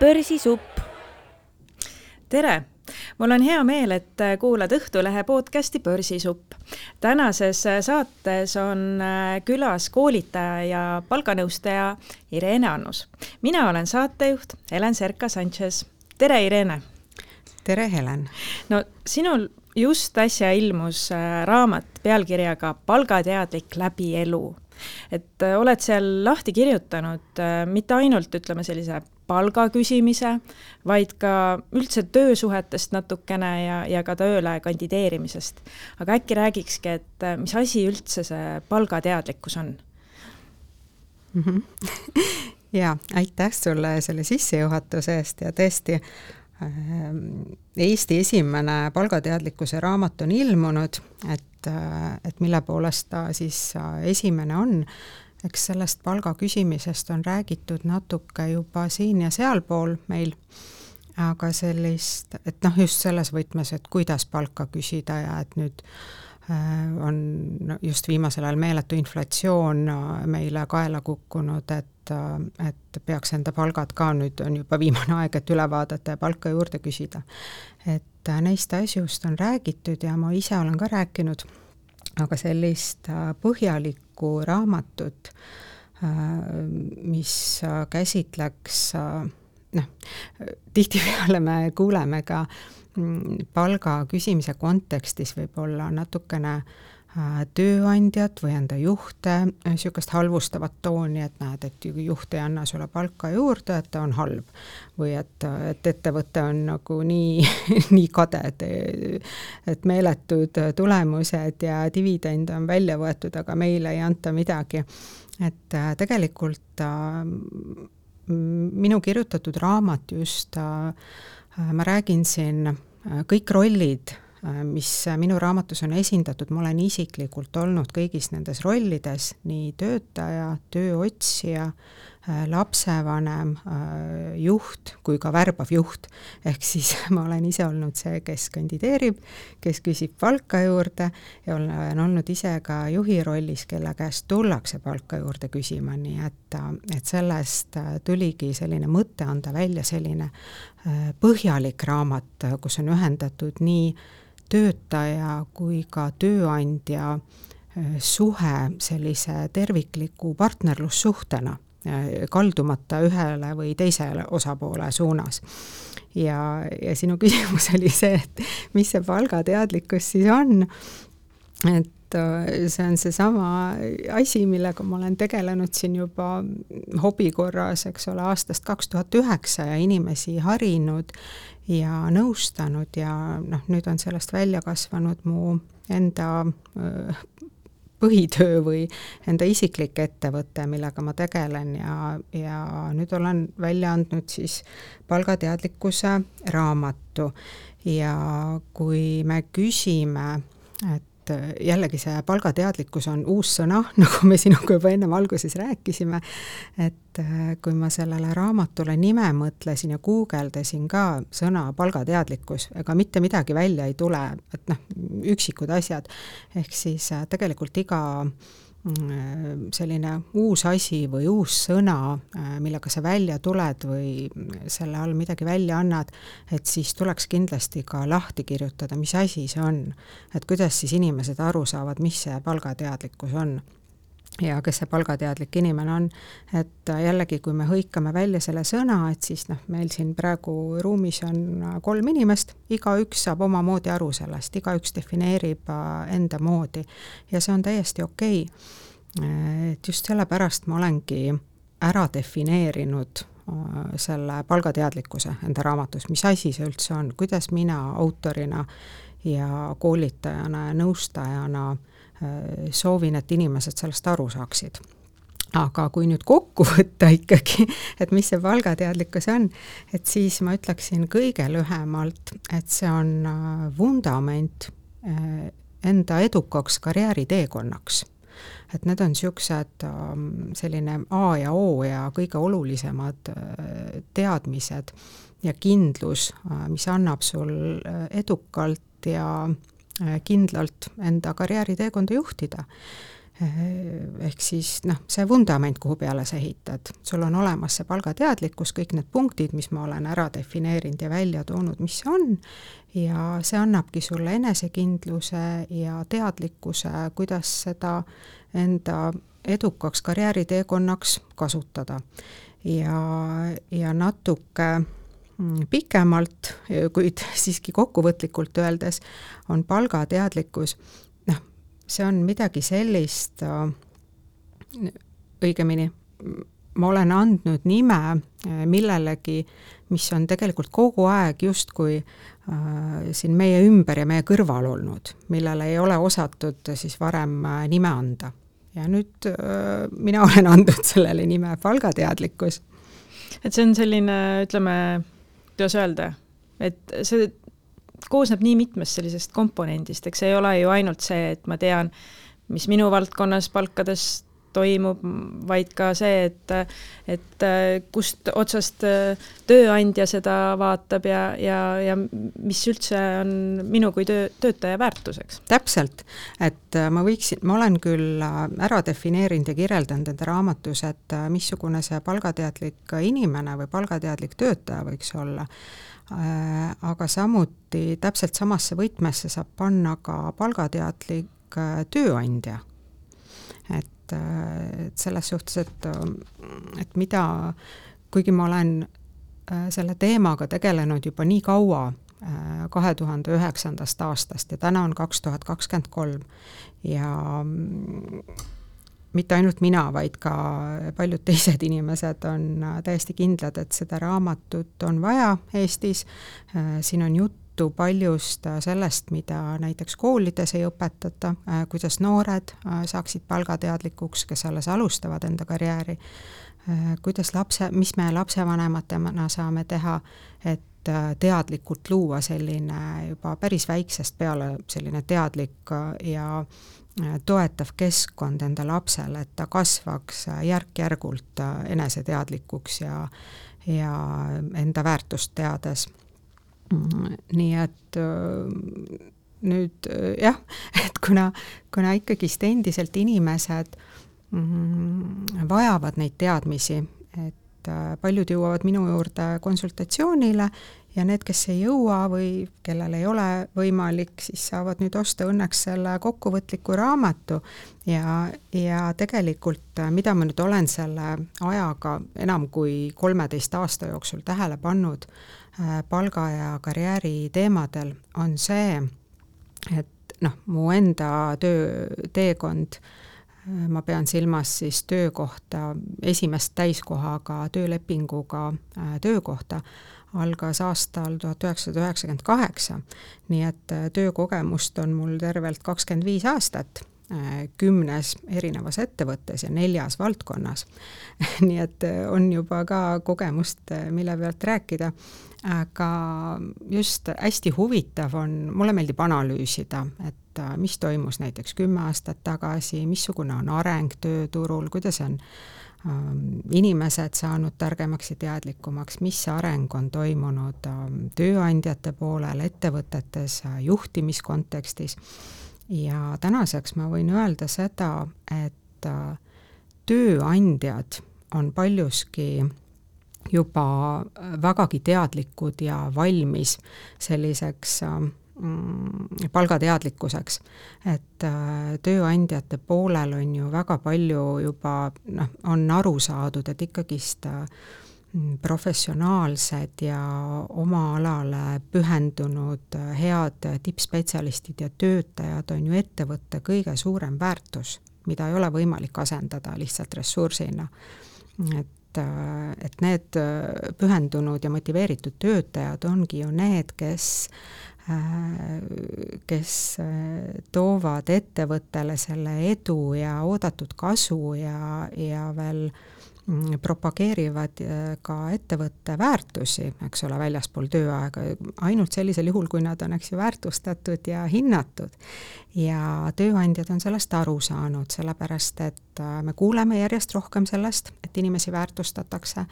börsisupp. tere, mul on hea meel, et kuulad Õhtulehe podcasti Börsisupp. tänases saates on külas koolitaja ja palganõustaja Irene Annus. mina olen saatejuht Helen Serka-Sanchez. tere, Irene! tere, Helen! no sinul just äsja ilmus raamat pealkirjaga Palgateadlik läbi elu et oled seal lahti kirjutanud mitte ainult ütleme sellise palga küsimise, vaid ka üldse töösuhetest natukene ja, ja ka tööle kandideerimisest. aga äkki räägikski, et äh, mis asi üldse see palgateadlikkus on mm? -hmm. jaa, aitäh sulle selle sissejuhatuse eest ja tõesti, ähm, Eesti esimene palgateadlikkuse raamat on ilmunud, et, äh, et mille poolest ta siis äh, esimene on eks sellest palga küsimisest on räägitud natuke juba siin ja sealpool meil, aga sellist, et noh, just selles võtmes, et kuidas palka küsida ja et nüüd äh, on just viimasel ajal meeletu inflatsioon meile kaela kukkunud, et, äh, et peaks enda palgad ka nüüd, on juba viimane aeg, et üle vaadata ja palka juurde küsida. et äh, neist asjust on räägitud ja ma ise olen ka rääkinud, aga sellist põhjalikku põhjalikku raamatut, äh, mis äh, käsitleks äh, noh, tihtipeale me kuuleme ka mm, palga küsimise kontekstis võib-olla natukene äh, Äh, tööandjat või enda juhte, niisugust halvustavat tooni, et näed, et juht ei anna sulle palka juurde, et ta on halb. või et, et ettevõte on nagu nii, nii kade, et, et meeletud tulemused ja dividend on välja võetud, aga meile ei anta midagi. et äh, tegelikult äh, minu kirjutatud raamat just, ma räägin siin kõik rollid Äh, mis minu raamatus on esindatud, ma olen isiklikult olnud kõigis nendes rollides, nii töötaja, tööotsija, äh, lapsevanem, äh, juht kui ka värbav juht. ehk siis ma olen ise olnud see, kes kandideerib, kes küsib palka juurde ja olen olnud ise ka juhi rollis, kelle käest tullakse palka juurde küsima, nii et, et sellest tuligi selline mõte anda välja selline põhjalik raamat, kus on ühendatud nii töötaja kui ka tööandja äh, suhe sellise tervikliku partnerlussuhtena, äh, kaldumata ühele või teisele osapoole suunas. ja, ja sinu küsimus oli see, et mis see palgateadlikkus siis on, et äh, see on seesama asi, millega ma olen tegelenud siin juba hobi korras, eks ole, aastast kaks tuhat üheksa ja inimesi harinud ja nõustanud ja noh, nüüd on sellest välja kasvanud mu enda põhitöö või enda isiklik ettevõte, millega ma tegelen ja, ja nüüd olen välja andnud siis palgateadlikkuse raamatu. Ja kui me küsime, et et äh, jällegi see palgateadlikkus on uus sõna, nagu me sinuga juba ennem alguses rääkisime, et äh, kui ma sellele raamatule nime mõtlesin ja guugeldasin ka sõna palgateadlikkus, ega mitte midagi välja ei tule, et noh, üksikud asjad, ehk siis äh, tegelikult iga Mm, selline uus asi või uus sõna, äh, millega sa välja tuled või selle all midagi välja annad, et siis tuleks kindlasti ka lahti kirjutada, mis asi see on. et kuidas siis inimesed aru saavad, mis see palgateadlikkus on ja kes see palgateadlik inimene on, et jällegi, kui me hõikame välja selle sõna, et siis noh, meil siin praegu ruumis on kolm inimest, igaüks saab omamoodi aru sellest, igaüks defineerib äh, enda moodi. Ja see on täiesti okei. Okay et just sellepärast ma olengi ära defineerinud äh, selle palgateadlikkuse enda raamatus, mis asi see üldse on, kuidas mina autorina ja koolitajana ja nõustajana äh, soovin, et inimesed sellest aru saaksid. Aga kui nüüd kokku võtta ikkagi, et mis see palgateadlikkus on, et siis ma ütleksin kõige lühemalt, et see on äh, vundament enda edukaks karjääriteekonnaks. Et need on niisugused ähm, selline A ja O ja kõige olulisemad äh, teadmised ja kindlus, äh, mis annab sul äh, edukalt ja kindlalt enda karjääriteekonda juhtida. ehk siis noh, see vundament, kuhu peale sa ehitad, sul on olemas see palgateadlikkus, kõik need punktid, mis ma olen ära defineerinud ja välja toonud, mis see on, ja see annabki sulle enesekindluse ja teadlikkuse, kuidas seda enda edukaks karjääriteekonnaks kasutada. ja, ja natuke pikemalt, kuid siiski kokkuvõtlikult öeldes, on palgateadlikkus see on midagi sellist, õigemini ma olen andnud nime millelegi, mis on tegelikult kogu aeg justkui äh, siin meie ümber ja meie kõrval olnud, millele ei ole osatud siis varem äh, nime anda. ja nüüd äh, mina olen andnud sellele nime palgateadlikkus. et see on selline, ütleme, kuidas öelda, et see koosneb nii mitmest sellisest komponendist, eks ei ole ju ainult see, et ma tean, mis minu valdkonnas palkades toimub, vaid ka see, et, et kust otsast tööandja seda vaatab ja, ja, ja mis üldse on minu kui töö, töötaja väärtuseks. täpselt, et ma võiksin, ma olen küll ära defineerinud ja kirjeldanud enda raamatus, et missugune see palgateadlik inimene või palgateadlik töötaja võiks olla Äh, aga samuti täpselt samasse võtmesse saab panna ka palgateadlik äh, tööandja. Et, äh, et selles suhtes, et, et mida, kuigi ma olen selle teemaga tegelenud juba nii kaua, kahe tuhande üheksandast aastast ja täna on kaks tuhat kakskümmend kolm ja mitte ainult mina, vaid ka paljud teised inimesed on äh, täiesti kindlad, et seda raamatut on vaja Eestis, äh, siin on juttu paljust äh, sellest, mida näiteks koolides ei õpetata, kuidas noored saaksid palgateadlikuks, kes alles alustavad enda karjääri, kuidas lapse, mis me lapsevanematena saame teha, et teadlikult luua selline juba päris väiksest peale selline teadlik ja toetav keskkond enda lapsele, et ta kasvaks järk-järgult eneseteadlikuks ja, ja enda väärtust teades. Nii et nüüd jah, et kuna, kuna ikkagist endiselt inimesed mm, vajavad neid teadmisi, et paljud jõuavad minu juurde konsultatsioonile ja need, kes ei jõua või kellel ei ole võimalik, siis saavad nüüd osta õnneks selle kokkuvõtliku raamatu. Ja, ja tegelikult, mida ma nüüd olen selle ajaga enam kui kolmeteist aasta jooksul tähele pannud äh, palga ja karjääri teemadel, on see, et noh, mu enda töö, teekond äh, ma pean silmas siis töökohta, esimest täiskohaga töölepinguga äh, töökohta, algas aastal tuhat üheksasada üheksakümmend kaheksa, nii et äh, töökogemust on mul tervelt kakskümmend viis aastat, äh, kümnes erinevas ettevõttes ja neljas valdkonnas. Nii et äh, on juba ka kogemust, mille pealt rääkida, aga just hästi huvitav on, mulle meeldib analüüsida, et mis toimus näiteks kümme aastat tagasi, missugune on areng tööturul, kuidas on äh, Ähm, inimesed saanud targemaks ja teadlikumaks, mis areng on toimunud ähm, tööandjate poolel, ettevõtetes, äh, juhtimiskontekstis. ja tänaseks ma võin öelda seda, et äh, tööandjad on paljuski juba äh, vägagi teadlikud ja valmis selliseks äh, Mm, palgateadlikkuseks. et äh, tööandjate poolel on ju väga palju juba noh, on aru saadud, et ikkagist professionaalsed ja oma alale pühendunud head tippspetsialistid ja töötajad on ju ettevõtte kõige suurem väärtus, mida ei ole võimalik asendada lihtsalt ressursina. et et need pühendunud ja motiveeritud töötajad ongi ju need, kes Äh, kes äh, toovad ettevõttele selle edu ja oodatud kasu ja, ja veel mm, propageerivad äh, ka ettevõtte väärtusi, eks ole, väljaspool tööaega, ainult sellisel juhul, kui nad on, eks ju, väärtustatud ja hinnatud. ja tööandjad on sellest aru saanud, sellepärast et me kuuleme järjest rohkem sellest, et inimesi väärtustatakse,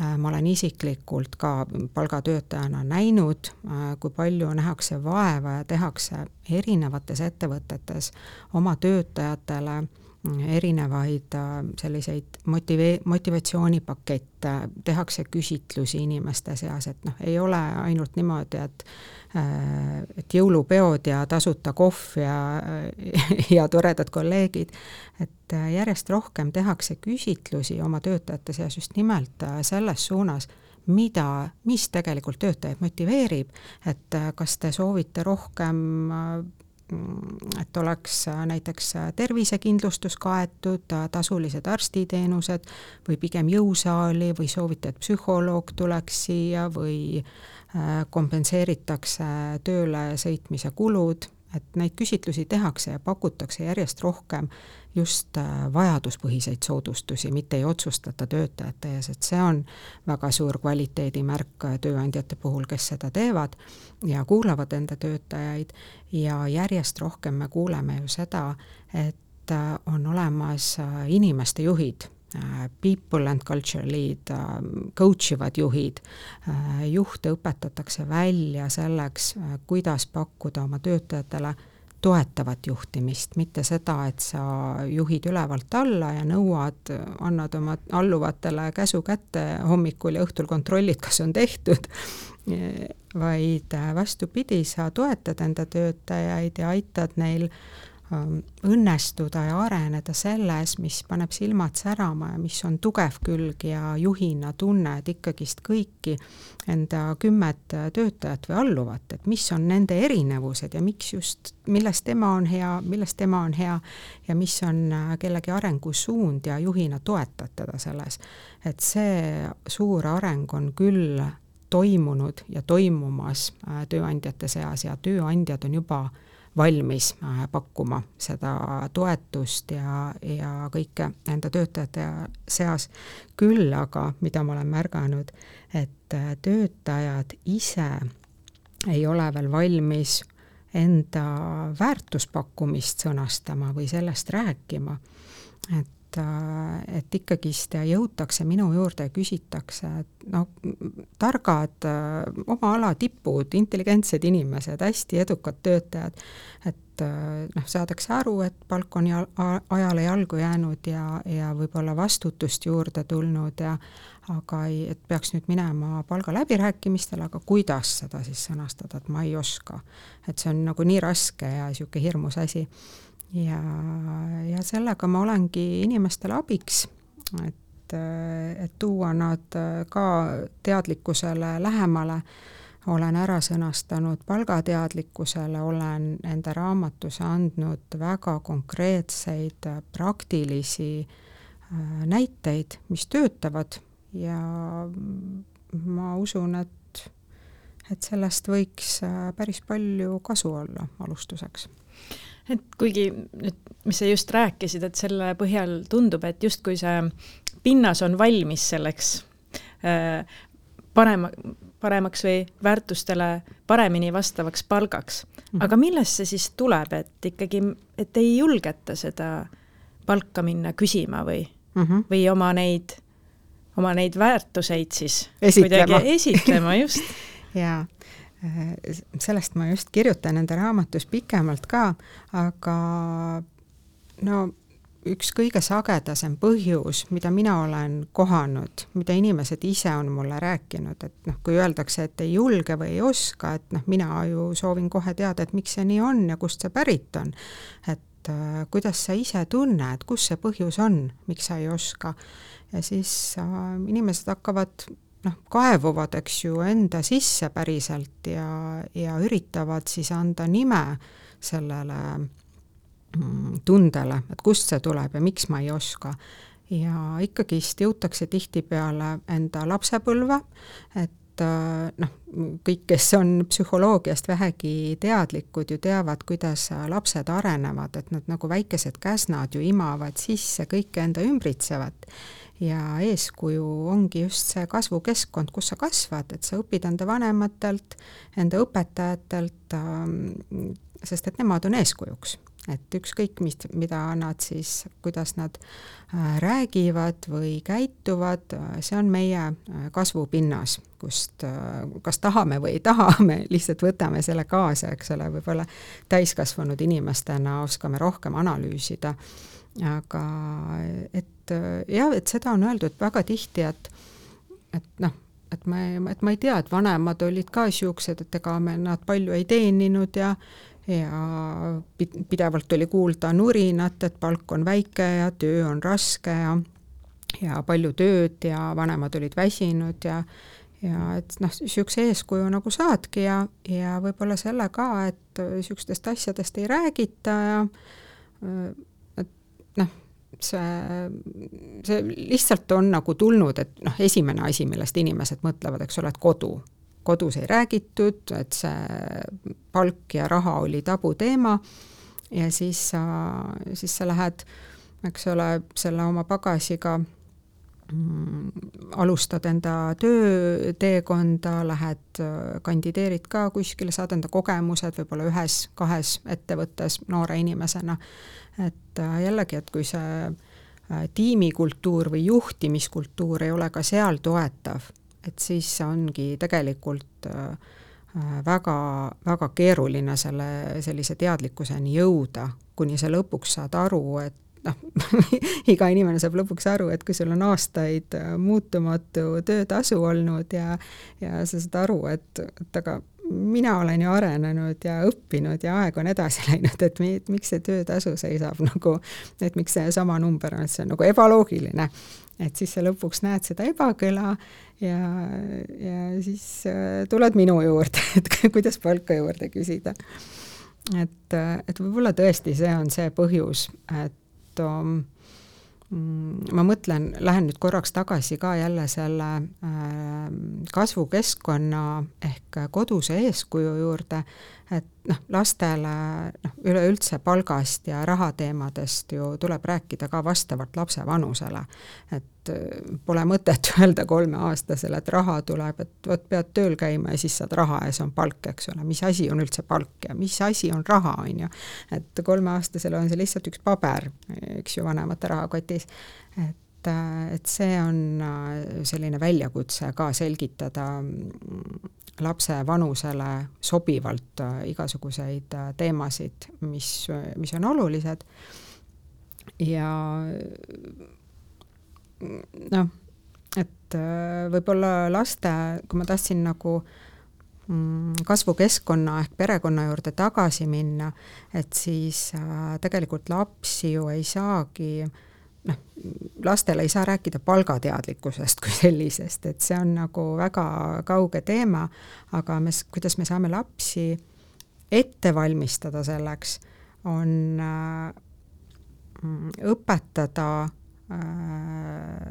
Äh, ma olen isiklikult ka palgatöötajana näinud, äh, kui palju nähakse vaeva ja tehakse erinevates ettevõtetes oma töötajatele erinevaid selliseid motive-, motivatsioonipakette, tehakse küsitlusi inimeste seas, et noh, ei ole ainult niimoodi, et et jõulupeod ja tasuta kohv ja, ja toredad kolleegid, et järjest rohkem tehakse küsitlusi oma töötajate seas just nimelt selles suunas, mida, mis tegelikult töötajaid motiveerib, et äh, kas te soovite rohkem äh, et oleks äh, näiteks tervisekindlustus kaetud, tasulised arstiteenused või pigem jõusaali või soovite, et psühholoog tuleks siia või kompenseeritakse tööle sõitmise kulud. Et neid küsitlusi tehakse ja pakutakse järjest rohkem just äh, vajaduspõhiseid soodustusi, mitte ei otsustata töötajate ees, et see on väga suur kvaliteedimärk äh, tööandjate puhul, kes seda teevad ja kuulavad enda töötajaid. Ja järjest rohkem me kuuleme ju seda, et äh, on olemas inimeste juhid people and culture lead, coach ivad juhid, juhte õpetatakse välja selleks, kuidas pakkuda oma töötajatele toetavat juhtimist, mitte seda, et sa juhid ülevalt alla ja nõuad, annad oma alluvatele käsu kätte hommikul ja õhtul kontrollid, kas on tehtud, vaid vastupidi, sa toetad enda töötajaid ja aitad neil õnnestuda ja areneda selles, mis paneb silmad särama ja mis on tugev külg ja juhina tunned ikkagist kõiki enda kümmet töötajat või alluvat, et mis on nende erinevused ja miks just, milles tema on hea, milles tema on hea ja mis on äh, kellegi arengusuund ja juhina toetad teda selles. et see suur areng on küll toimunud ja toimumas äh, tööandjate seas ja tööandjad on juba äh, valmis äh, pakkuma seda toetust ja, ja kõike enda töötajate seas. küll aga, mida ma olen märganud, et äh, töötajad ise ei ole veel valmis enda väärtuspakkumist sõnastama või sellest rääkima. et äh, et ikkagist jõutakse minu juurde ja küsitakse, et noh, targad äh, oma ala tipud, intelligentsed inimesed, hästi edukad töötajad, et äh, noh, saadakse aru, et palk on jal-, ajale jalgu jäänud ja, ja võib-olla vastutust juurde tulnud ja aga ei, et peaks nüüd minema palgaläbirääkimistele, aga kuidas seda siis sõnastada, et ma ei oska. et see on nagu nii raske ja niisugune hirmus asi ja, ja sellega ma olengi inimestele abiks, et, et tuua nad ka teadlikkusele lähemale, olen ära sõnastanud palgateadlikkusele, olen enda raamatus andnud väga konkreetseid praktilisi äh, näiteid, mis töötavad. Ja ma usun, et, et sellest võiks äh, päris palju kasu olla alustuseks et kuigi nüüd, mis sa just rääkisid, et selle põhjal tundub, et justkui see pinnas on valmis selleks äh, parema, paremaks või väärtustele paremini vastavaks palgaks. -hmm. aga millest see siis tuleb, et ikkagi, et ei julgeta seda palka minna küsima või mm, -hmm. või oma neid, oma neid väärtuseid siis esitlema, esitlema, just jaa sellest ma just kirjutan enda raamatus pikemalt ka, aga no üks kõige sagedasem põhjus, mida mina olen kohanud, mida inimesed ise on mulle rääkinud, et noh, kui öeldakse, et ei julge või ei oska, et noh, mina ju soovin kohe teada, et miks see nii on ja kust see pärit on. et äh, kuidas sa ise tunned, kus see põhjus on, miks sa ei oska. ja siis äh, inimesed hakkavad noh, kaevuvad, eks ju, enda sisse päriselt ja, ja üritavad siis anda nime sellele mm, tundele, et kust see tuleb ja miks ma ei oska. ja ikkagist jõutakse tihtipeale enda lapsepõlve, et äh, noh, kõik, kes on psühholoogiast vähegi teadlikud, ju teavad, kuidas lapsed arenevad, et nad nagu väikesed käsnad ju imavad sisse kõike enda ümbritsevat ja eeskuju ongi just see kasvukeskkond, kus sa kasvad, et sa õpid enda vanematelt, enda õpetajatelt, ähm, sest et nemad on eeskujuks. et ükskõik, mis, mida nad siis, kuidas nad äh, räägivad või käituvad, äh, see on meie äh, kasvupinnas, kust kas tahame või ei taha, me lihtsalt võtame selle kaasa, eks ole, võib-olla täiskasvanud inimestena oskame rohkem analüüsida aga et jah, et seda on öeldud väga tihti, et et noh, et ma, et ma ei tea, et vanemad olid ka niisugused, et ega me nad palju ei teeninud ja ja pidevalt oli kuulda nurinat, et palk on väike ja töö on raske ja ja palju tööd ja vanemad olid väsinud ja ja et noh, niisuguse eeskuju nagu saadki ja, ja võib-olla selle ka, et niisugustest asjadest ei räägita ja noh, see, see lihtsalt on nagu tulnud, et noh, esimene asi, millest inimesed mõtlevad, eks ole, et kodu. kodus ei räägitud, et see palk ja raha oli tabuteema ja siis sa, siis sa lähed, eks ole, selle oma pagasiga alustad enda tööteekonda, lähed, kandideerid ka kuskile, saad enda kogemused võib-olla ühes-kahes ettevõttes noore inimesena. et äh, jällegi, et kui see äh, tiimikultuur või juhtimiskultuur ei ole ka seal toetav, et siis ongi tegelikult äh, väga, väga keeruline selle, sellise teadlikkuseni jõuda, kuni sa lõpuks saad aru, et noh iga inimene saab lõpuks aru, et kui sul on aastaid äh, muutumatu töötasu olnud ja ja sa saad aru, et, et aga mina olen ju arenenud ja õppinud ja aeg on edasi läinud, et mi, miks see töötasu seisab nagu, et miks seesama number on, et see on nagu ebaloogiline. et siis sa lõpuks näed seda ebakõla ja, ja siis äh, tuled minu juurde, et kuidas palka juurde küsida. et, äh, et võib-olla tõesti see on see põhjus, et um, ma mõtlen, lähen nüüd korraks tagasi ka jälle selle äh, kasvukeskkonna ehk koduse eeskuju juurde, et noh, lastele noh, üleüldse palgast ja rahateemadest ju tuleb rääkida ka vastavalt lapse vanusele. et äh, pole mõtet öelda kolmeaastasele, et raha tuleb, et vot pead tööl käima ja siis saad raha ja see on palk, eks ole, mis asi on üldse palk ja mis asi on raha, on ju. et kolmeaastasele on see lihtsalt üks paber, eks ju, vanemate rahakotis, et äh, et see on äh, selline väljakutse ka selgitada lapse vanusele sobivalt äh, igasuguseid äh, teemasid, mis, mis on olulised. Ja noh, et äh, võib-olla laste, kui ma tahtsin nagu mm, kasvukeskkonna ehk perekonna juurde tagasi minna, et siis tegelikult lapsi ju ei saagi äh, noh, lastele ei saa rääkida palgateadlikkusest kui sellisest, et see on nagu väga kauge teema, aga me, kuidas me saame lapsi ette valmistada selleks, on äh, õpetada äh,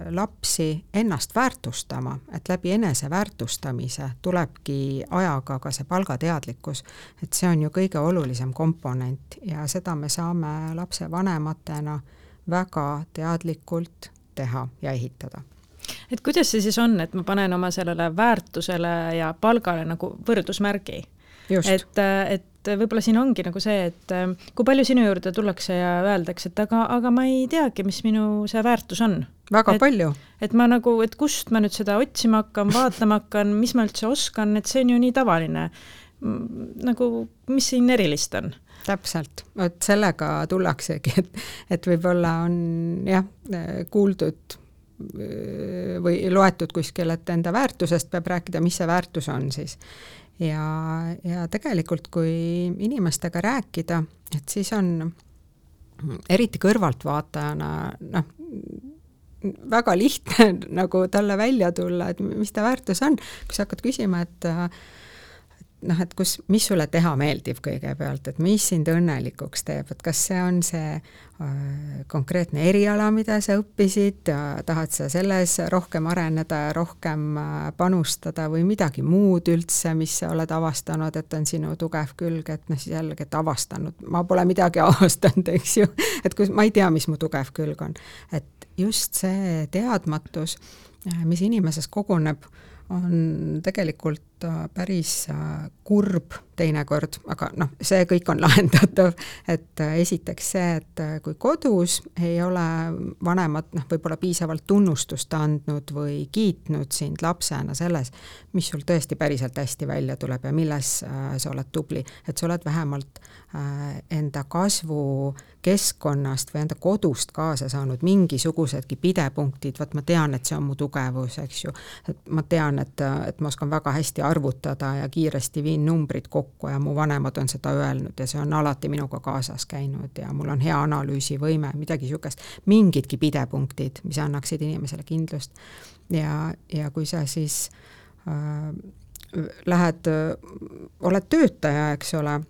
lapsi ennast väärtustama, et läbi eneseväärtustamise tulebki ajaga ka see palgateadlikkus, et see on ju kõige olulisem komponent ja seda me saame lapsevanematena äh, väga teadlikult teha ja ehitada et kuidas see siis on, et ma panen oma sellele väärtusele ja palgale nagu võrdusmärgi? et, et võib-olla siin ongi nagu see, et kui palju sinu juurde tullakse ja öeldakse, et aga, aga ma ei teagi, mis minu see väärtus on. väga et, palju. et ma nagu, et kust ma nüüd seda otsima hakkan, vaatama hakkan, mis ma üldse oskan, et see on ju nii tavaline. nagu, mis siin erilist on? Täpselt, vot sellega tullaksegi, et, et võib-olla on jah, kuuldud või loetud kuskil, et enda väärtusest peab rääkida, mis see väärtus on siis. ja, ja tegelikult, kui inimestega rääkida, et siis on eriti kõrvaltvaatajana noh, väga lihtne nagu talle välja tulla, et mis ta väärtus on, kui sa hakkad küsima, et noh, et kus, mis sulle teha meeldib kõigepealt, et mis sind õnnelikuks teeb, et kas see on see äh, konkreetne eriala, mida sa õppisid tahad sa selles rohkem areneda ja rohkem äh, panustada või midagi muud üldse, mis sa oled avastanud, et on sinu tugev külg, et noh, siis jällegi, et avastanud, ma pole midagi avastanud, eks ju, et kus, ma ei tea, mis mu tugev külg on. et just see teadmatus, mis inimeses koguneb, on tegelikult kahtlemata päris äh, kurb teinekord, aga noh, see kõik on lahendatav, et äh, esiteks see, et äh, kui kodus ei ole vanemad noh, võib-olla piisavalt tunnustust andnud või kiitnud sind lapsena selles, mis sul tõesti päriselt hästi välja tuleb ja milles sa oled tubli, et sa oled vähemalt enda kasvu keskkonnast või enda kodust kaasa saanud mingisugusedki pidepunktid, vot ma tean, et see on mu tugevus, eks ju. et ma tean, et, et ma oskan väga hästi arvutada ja kiiresti viin numbrid kokku, ja mu vanemad on seda öelnud ja see on alati minuga kaasas käinud ja mul on hea analüüsivõime, midagi niisugust, mingidki pidepunktid, mis annaksid inimesele kindlust. ja, ja kui sa siis äh, lähed äh,, oled töötaja, eks ole,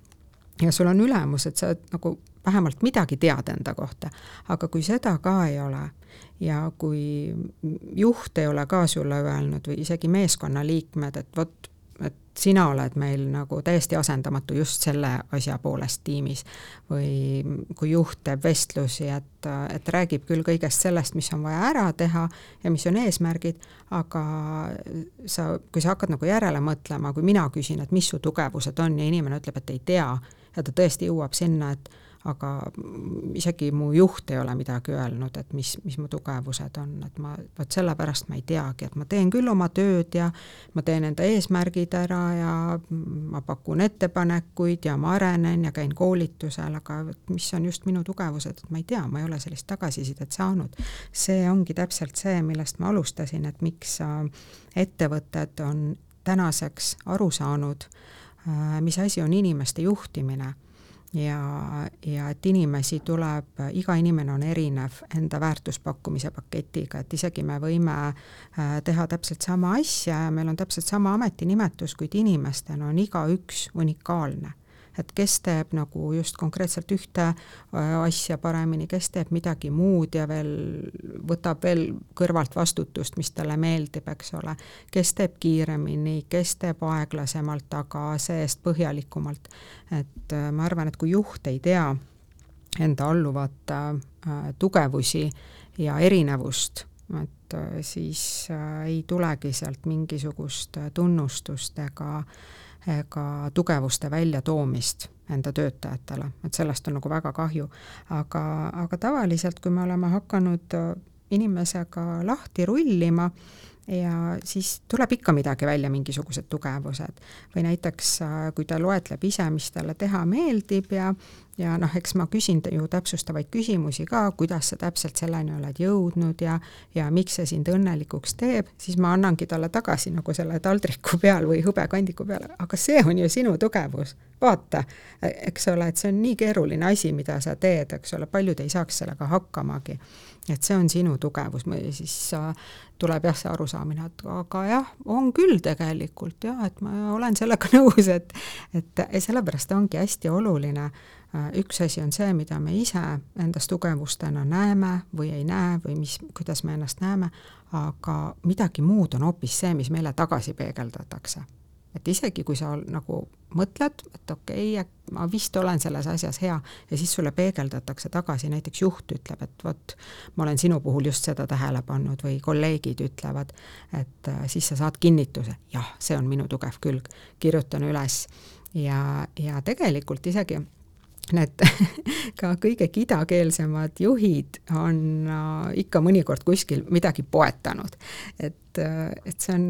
ja sul on ülemus, et sa nagu vähemalt midagi tead enda kohta, aga kui seda ka ei ole ja kui juht ei ole ka sulle öelnud või isegi meeskonnaliikmed, et vot sina oled meil nagu täiesti asendamatu just selle asja poolest tiimis. või kui juht teeb vestlusi, et, et räägib küll kõigest sellest, mis on vaja ära teha ja mis on eesmärgid, aga sa, kui sa hakkad nagu järele mõtlema, kui mina küsin, et mis su tugevused on ja inimene ütleb, et ei tea, ja ta tõesti jõuab sinna, et aga isegi mu juht ei ole midagi öelnud, et mis, mis mu tugevused on, et ma, vot sellepärast ma ei teagi, et ma teen küll oma tööd ja ma teen enda eesmärgid ära ja ma pakun ettepanekuid ja ma arenen ja käin koolitusel, aga mis on just minu tugevused, et ma ei tea, ma ei ole sellist tagasisidet saanud. see ongi täpselt see, millest ma alustasin, et miks äh, ettevõtted on tänaseks aru saanud, äh, mis asi on inimeste juhtimine ja, ja et inimesi tuleb, iga inimene on erinev enda väärtuspakkumise paketiga, et isegi me võime äh, teha täpselt sama asja ja meil on täpselt sama ametinimetus, kuid inimestena on igaüks unikaalne et kes teeb nagu just konkreetselt ühte äh, asja paremini, kes teeb midagi muud ja veel võtab veel kõrvalt vastutust, mis talle meeldib, eks ole. kes teeb kiiremini, kes teeb aeglasemalt, aga see-eest põhjalikumalt. et äh, ma arvan, et kui juht ei tea enda alluvate äh, tugevusi ja erinevust, et siis ei tulegi sealt mingisugust tunnustust ega äh, ega tugevuste väljatoomist enda töötajatele, et sellest on nagu väga kahju. aga, aga tavaliselt, kui me oleme hakanud inimesega lahti rullima, ja siis tuleb ikka midagi välja, mingisugused tugevused. või näiteks kui ta loetleb ise, mis talle teha meeldib ja ja noh, eks ma küsin ju täpsustavaid küsimusi ka, kuidas sa täpselt selleni oled jõudnud ja ja miks see sind õnnelikuks teeb, siis ma annangi talle tagasi nagu selle taldriku peal või hõbekandiku peal, aga see on ju sinu tugevus, vaata, eks ole, et see on nii keeruline asi, mida sa teed, eks ole, paljud ei saaks sellega hakkamagi. Et see on sinu tugevus või siis äh, tuleb jah, see arusaamine, et aga jah, on küll tegelikult jah, et ma olen sellega nõus, et et sellepärast ongi hästi oluline äh, üks asi on see, mida me ise endas tugevustena näeme või ei näe või mis, kuidas me ennast näeme, aga midagi muud on hoopis see, mis meile tagasi peegeldatakse. et isegi, kui sa nagu mõtled, et okei okay,, ma vist olen selles asjas hea ja siis sulle peegeldatakse tagasi, näiteks juht ütleb, et vot, ma olen sinu puhul just seda tähele pannud või kolleegid ütlevad, et äh, siis sa saad kinnituse, jah, see on minu tugev külg, kirjutan üles. Ja, ja tegelikult isegi need ka kõige kidakeelsemad juhid on äh, ikka mõnikord kuskil midagi poetanud. et, äh, et see on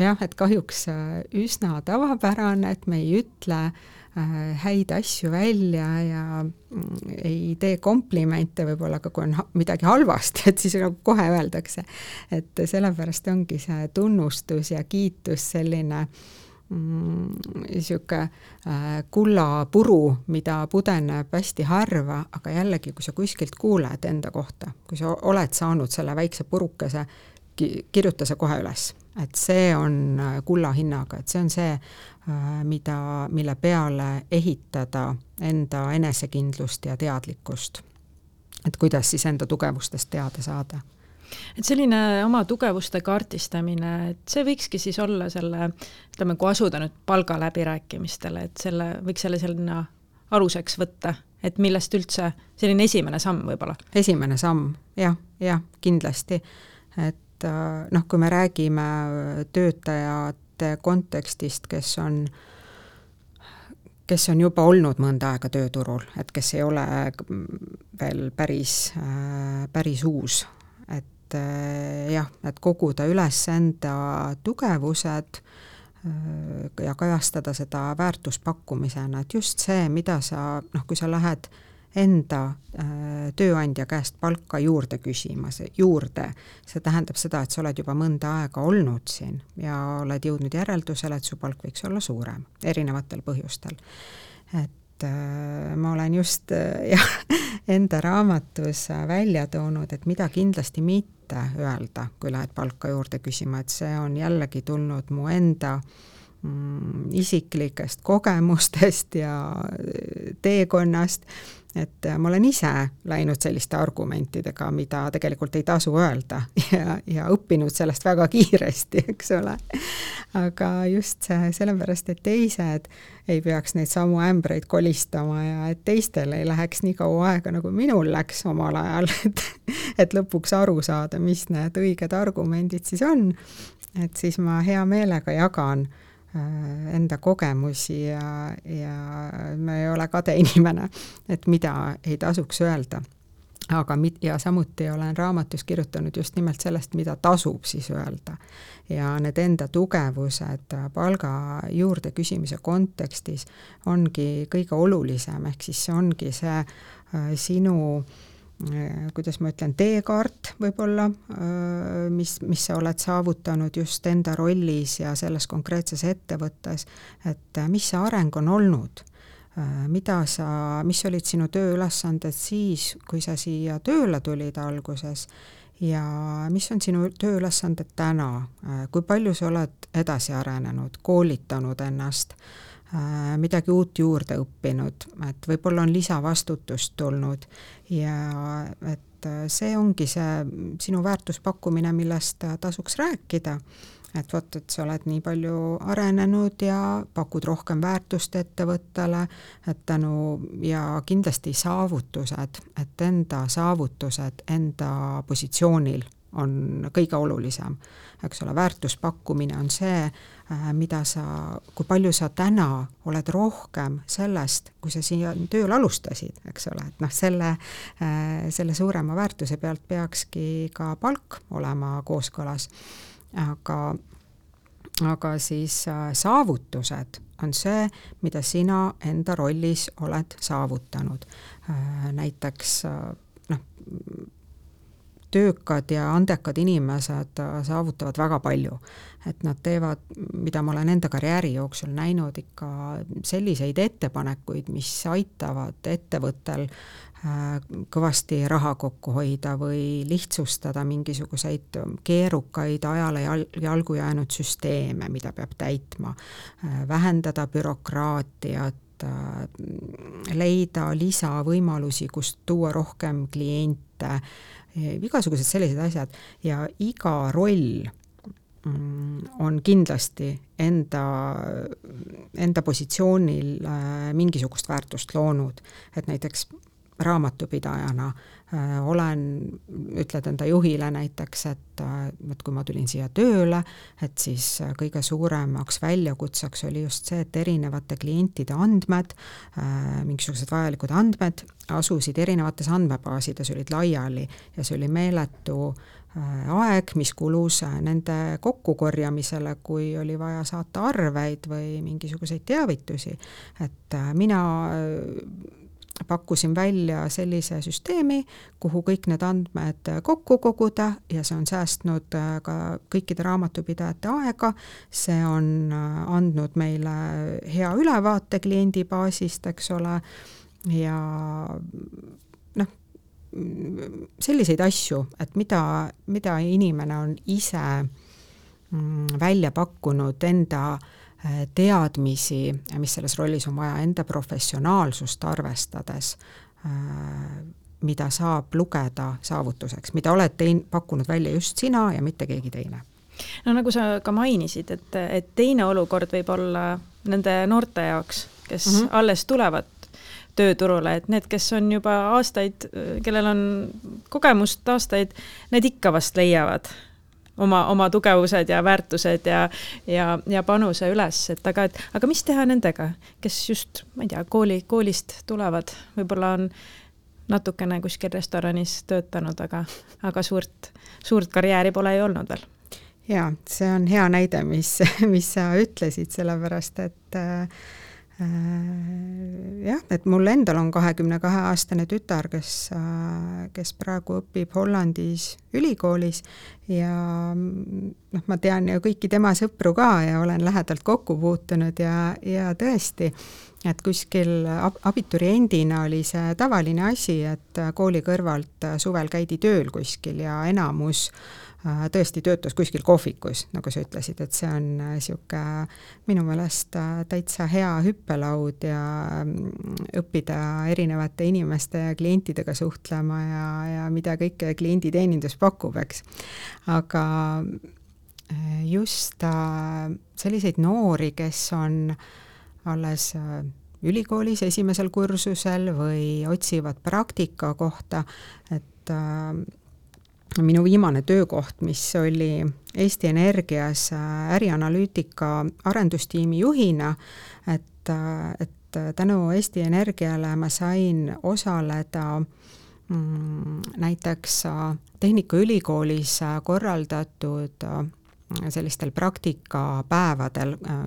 jah, et kahjuks äh, üsna tavapärane, et me ei ütle häid asju välja ja mm, ei tee komplimente võib-olla, aga kui on midagi halvasti, et siis nagu kohe öeldakse. et sellepärast ongi see tunnustus ja kiitus selline äh, niisugune mm, äh, kullapuru, mida pudeneb hästi harva, aga jällegi, kui sa kuskilt kuuled enda kohta, kui sa oled saanud selle väikse purukese, kirjuta see kohe üles. Et see on äh, kulla hinnaga, et see on see, äh, mida, mille peale ehitada enda enesekindlust ja teadlikkust. et kuidas siis enda tugevustest teada saada et selline oma tugevuste kaardistamine, et see võikski siis olla selle, ütleme, kui asuda nüüd palgaläbirääkimistele, et selle, võiks selle selline aluseks võtta, et millest üldse selline esimene samm võib-olla? esimene samm jah, jah, kindlasti. et äh, noh, kui me räägime töötajate kontekstist, kes on kes on juba olnud mõnda aega tööturul, et kes ei ole veel päris, päris uus, et jah, et koguda üles enda tugevused ja kajastada seda väärtuspakkumisena, et just see, mida sa noh, kui sa lähed äh, enda äh, tööandja käest palka juurde küsima, see juurde, see tähendab seda, et sa oled juba mõnda aega olnud siin ja oled jõudnud järeldusele, et su palk võiks olla suurem, erinevatel põhjustel. et äh, ma olen just äh, jah, enda raamatus välja toonud, et mida kindlasti mitte öelda, kui lähed palka juurde küsima, et see on jällegi tulnud mu enda mm, isiklikest kogemustest ja teekonnast et äh, ma olen ise läinud selliste argumentidega, mida tegelikult ei tasu öelda ja, ja õppinud sellest väga kiiresti, eks ole. aga just see, sellepärast, et teised ei peaks neid samu ämbreid kolistama ja et teistel ei läheks nii kaua aega, nagu minul läks omal ajal, et et lõpuks aru saada, mis need õiged argumendid siis on, et siis ma hea meelega jagan äh, enda kogemusi ja, ja ma ei ole kade inimene, et mida ei tasuks öelda. aga mit-, ja samuti olen raamatus kirjutanud just nimelt sellest, mida tasub siis öelda. ja need enda tugevused palga juurde küsimise kontekstis ongi kõige olulisem, ehk siis see ongi see äh, sinu äh, Äh, kuidas ma ütlen, teekaart võib-olla, äh, mis, mis sa oled saavutanud just enda rollis ja selles konkreetses ettevõttes, et äh, mis see areng on olnud, mida sa, mis olid sinu tööülesanded siis, kui sa siia tööle tulid alguses? Ja mis on sinu tööülesanded täna, kui palju sa oled edasi arenenud, koolitanud ennast? Äh, midagi uut juurde õppinud, et võib-olla on lisavastutust tulnud ja et äh, see ongi see sinu väärtuspakkumine, millest tasuks rääkida. et vot, et sa oled nii palju arenenud ja pakud rohkem väärtust ettevõttele, et tänu ja kindlasti saavutused, et enda saavutused enda positsioonil on kõige olulisem, eks ole, väärtuspakkumine on see, Äh, mida sa, kui palju sa täna oled rohkem sellest, kui sa siia tööl alustasid, eks ole, et noh, selle, äh, selle suurema väärtuse pealt peakski ka palk olema kooskõlas. aga, aga siis äh, saavutused on see, mida sina enda rollis oled saavutanud. näiteks noh, töökad ja andekad inimesed saavutavad väga palju. Et nad teevad, mida ma olen enda karjääri jooksul näinud, ikka selliseid ettepanekuid, mis aitavad ettevõttel äh, kõvasti raha kokku hoida või lihtsustada mingisuguseid keerukaid ajale jal-, jalgu jäänud süsteeme, mida peab täitma, äh, vähendada bürokraatiat, äh, leida lisavõimalusi, kust tuua rohkem kliente, igasugused sellised asjad. Ja iga roll Mm, on kindlasti enda, enda positsioonil äh, mingisugust väärtust loonud, et näiteks raamatupidajana olen, ütled enda juhile näiteks, et, äh, et kui ma tulin siia tööle, et siis kõige suuremaks väljakutseks oli just see, et erinevate klientide andmed, mingisugused vajalikud andmed asusid erinevates andmebaasides, olid laiali ja see oli meeletu äh, Äh, aeg, mis kulus äh, nende kokkukorjamisele, kui oli vaja saata arveid või mingisuguseid teavitusi. et äh, mina pakkusin välja sellise süsteemi, kuhu kõik need andmed kokku koguda ja see on säästnud ka kõikide raamatupidajate aega, see on andnud meile hea ülevaate kliendibaasist, eks ole, ja selliseid asju, et mida, mida inimene on ise mm, välja pakkunud enda äh, teadmisi, mis selles rollis on vaja, enda professionaalsust arvestades, äh, mida saab lugeda saavutuseks, mida oled tein-, pakkunud välja just sina ja mitte keegi teine no nagu sa ka mainisid, et, et teine olukord võib olla nende noorte jaoks, kes mm -hmm. alles tulevad tööturule, et need, kes on juba aastaid, kellel on kogemust aastaid, need ikka vast leiavad oma, oma tugevused ja väärtused ja, ja, ja panuse üles, et aga, et aga mis teha nendega, kes just, ma ei tea, kooli, koolist tulevad, võib-olla on natukene kuskil restoranis töötanud, aga, aga suurt, suurt karjääri pole ju olnud veel. jaa, see on hea näide, mis, mis sa ütlesid, sellepärast et äh, jah, et mul endal on kahekümne kahe aastane tütar, kes, äh, kes praegu õpib Hollandis ülikoolis ja noh, ma tean ju kõiki tema sõpru ka ja olen lähedalt kokku puutunud ja, ja tõesti, et kuskil abituriendina oli see tavaline asi, et kooli kõrvalt suvel käidi tööl kuskil ja enamus äh, Äh, tõesti töötas kuskil kohvikus, nagu sa ütlesid, et see on niisugune äh, minu meelest äh, täitsa hea hüppelaud ja mm, õppida erinevate inimeste ja klientidega suhtlema ja, ja mida kõike klienditeenindus pakub, eks. aga just selliseid noori, kes on alles ülikoolis esimesel kursusel või otsivad praktika kohta, et minu viimane töökoht, mis oli Eesti Energias äh, ärianalüütika arendustiimi juhina, et, äh, et tänu Eesti Energiale ma sain osaleda mm, näiteks äh, Tehnikaülikoolis korraldatud sellistel praktikapäevadel äh,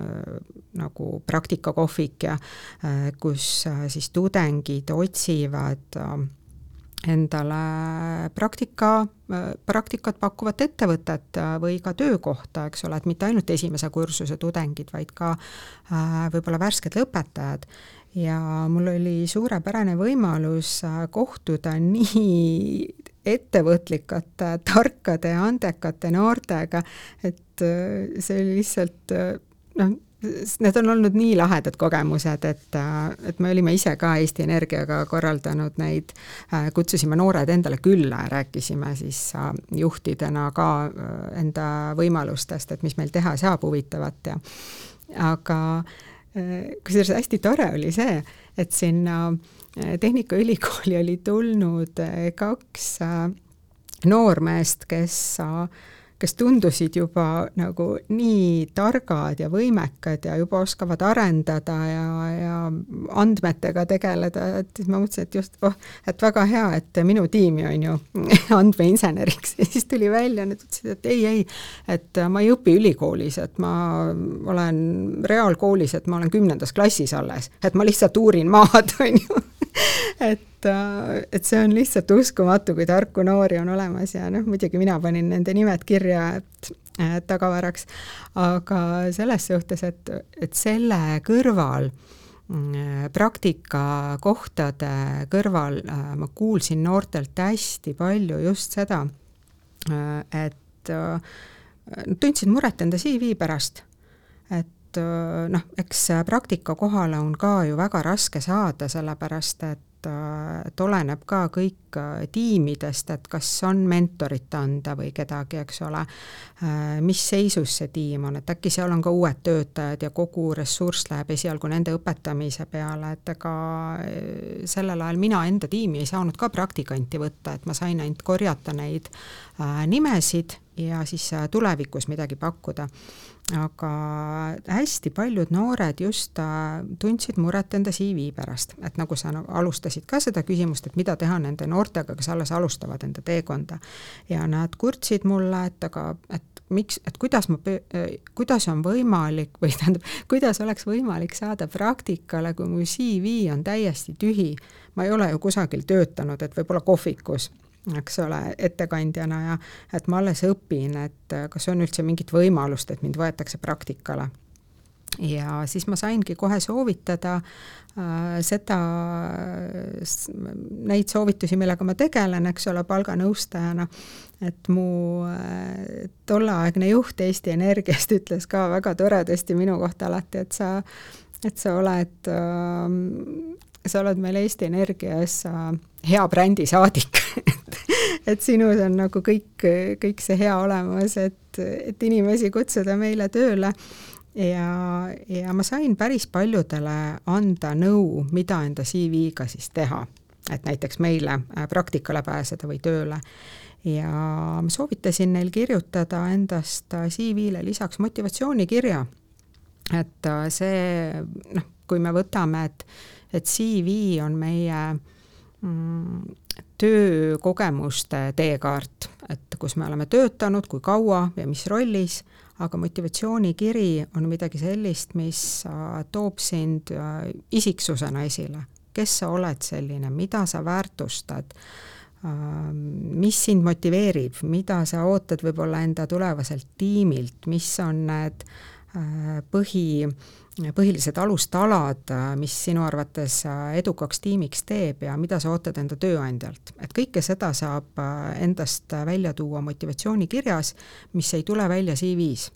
nagu praktikakohvik ja äh, kus äh, siis tudengid otsivad äh, endale praktika, praktikat pakkuvat ettevõtet või ka töökohta, eks ole, et mitte ainult esimese kursuse tudengid, vaid ka äh, võib-olla värsked lõpetajad. ja mul oli suurepärane võimalus äh, kohtuda nii ettevõtlikate, tarkade andekate noortega, et äh, see oli lihtsalt noh, need on olnud nii lahedad kogemused, et, et me olime ise ka Eesti Energiaga korraldanud neid, kutsusime noored endale külla ja rääkisime siis äh, juhtidena ka äh, enda võimalustest, et mis meil teha saab huvitavat ja aga äh, kusjuures hästi tore oli see, et sinna Tehnikaülikooli oli tulnud kaks noormeest, kes kes tundusid juba nagu nii targad ja võimekad ja juba oskavad arendada ja, ja andmetega tegeleda, et siis ma mõtlesin, et just, oh, et väga hea, et minu tiimi on ju andmeinseneriks. Ja siis tuli välja, nad ütlesid, et ei, ei, et ma ei õpi ülikoolis, et ma olen reaalkoolis, et ma olen kümnendas klassis alles, et ma lihtsalt uurin maad, on ju et, äh, et see on lihtsalt uskumatu, kui tarku noori on olemas ja noh, muidugi mina panin nende nimed kirja, et tagavaraks, aga selles suhtes, et, et selle kõrval mm, praktikakohtade kõrval äh, ma kuulsin noortelt hästi palju just seda, äh, et nad tundsid muret enda CV pärast. et et äh, noh, eks praktika kohale on ka ju väga raske saada, sellepärast et äh, et oleneb ka kõik äh, tiimidest, et kas on mentorit anda või kedagi, eks ole, mis seisus see tiim on, et äkki seal on ka uued töötajad ja kogu ressurss läheb esialgu nende õpetamise peale, et ega sellel ajal mina enda tiimi ei saanud ka praktikanti võtta, et ma sain ainult korjata neid nimesid ja siis tulevikus midagi pakkuda aga hästi paljud noored just äh, tundsid muret enda CV pärast, et nagu sa nagu alustasid ka seda küsimust, et mida teha nende noortega, kes alles alustavad enda teekonda. ja nad kurtsid mulle, et aga, et miks, et kuidas ma, kuidas on võimalik või tähendab, kuidas oleks võimalik saada praktikale, kui mu CV on täiesti tühi. ma ei ole ju kusagil töötanud, et võib-olla kohvikus eks ole, ettekandjana ja et ma alles õpin, et kas on üldse mingit võimalust, et mind võetakse praktikale. ja siis ma saingi kohe soovitada äh, seda, neid soovitusi, millega ma tegelen, eks ole, palganõustajana, et mu äh, tolleaegne juht Eesti Energiast ütles ka väga toredasti minu kohta alati, et sa, et sa oled äh, sa oled meil Eesti Energias äh, hea brändisaadik et sinus on nagu kõik, kõik see hea olemas, et, et inimesi kutsuda meile tööle ja, ja ma sain päris paljudele anda nõu, mida enda CV-ga siis teha, et näiteks meile äh, praktikale pääseda või tööle. ja ma soovitasin neil kirjutada endast CV-le lisaks motivatsioonikirja. et see noh, kui me võtame, et, et CV on meie mm, töökogemuste teekaart, et kus me oleme töötanud, kui kaua ja mis rollis, aga motivatsioonikiri on midagi sellist, mis äh, toob sind äh, isiksusena esile. kes sa oled selline, mida sa väärtustad, äh, mis sind motiveerib, mida sa ootad võib-olla enda tulevaselt tiimilt, mis on need põhi põhilised alustalad, mis sinu arvates edukaks tiimiks teeb ja mida sa ootad enda tööandjalt. et kõike seda saab endast välja tuua motivatsioonikirjas, mis ei tule välja CV-s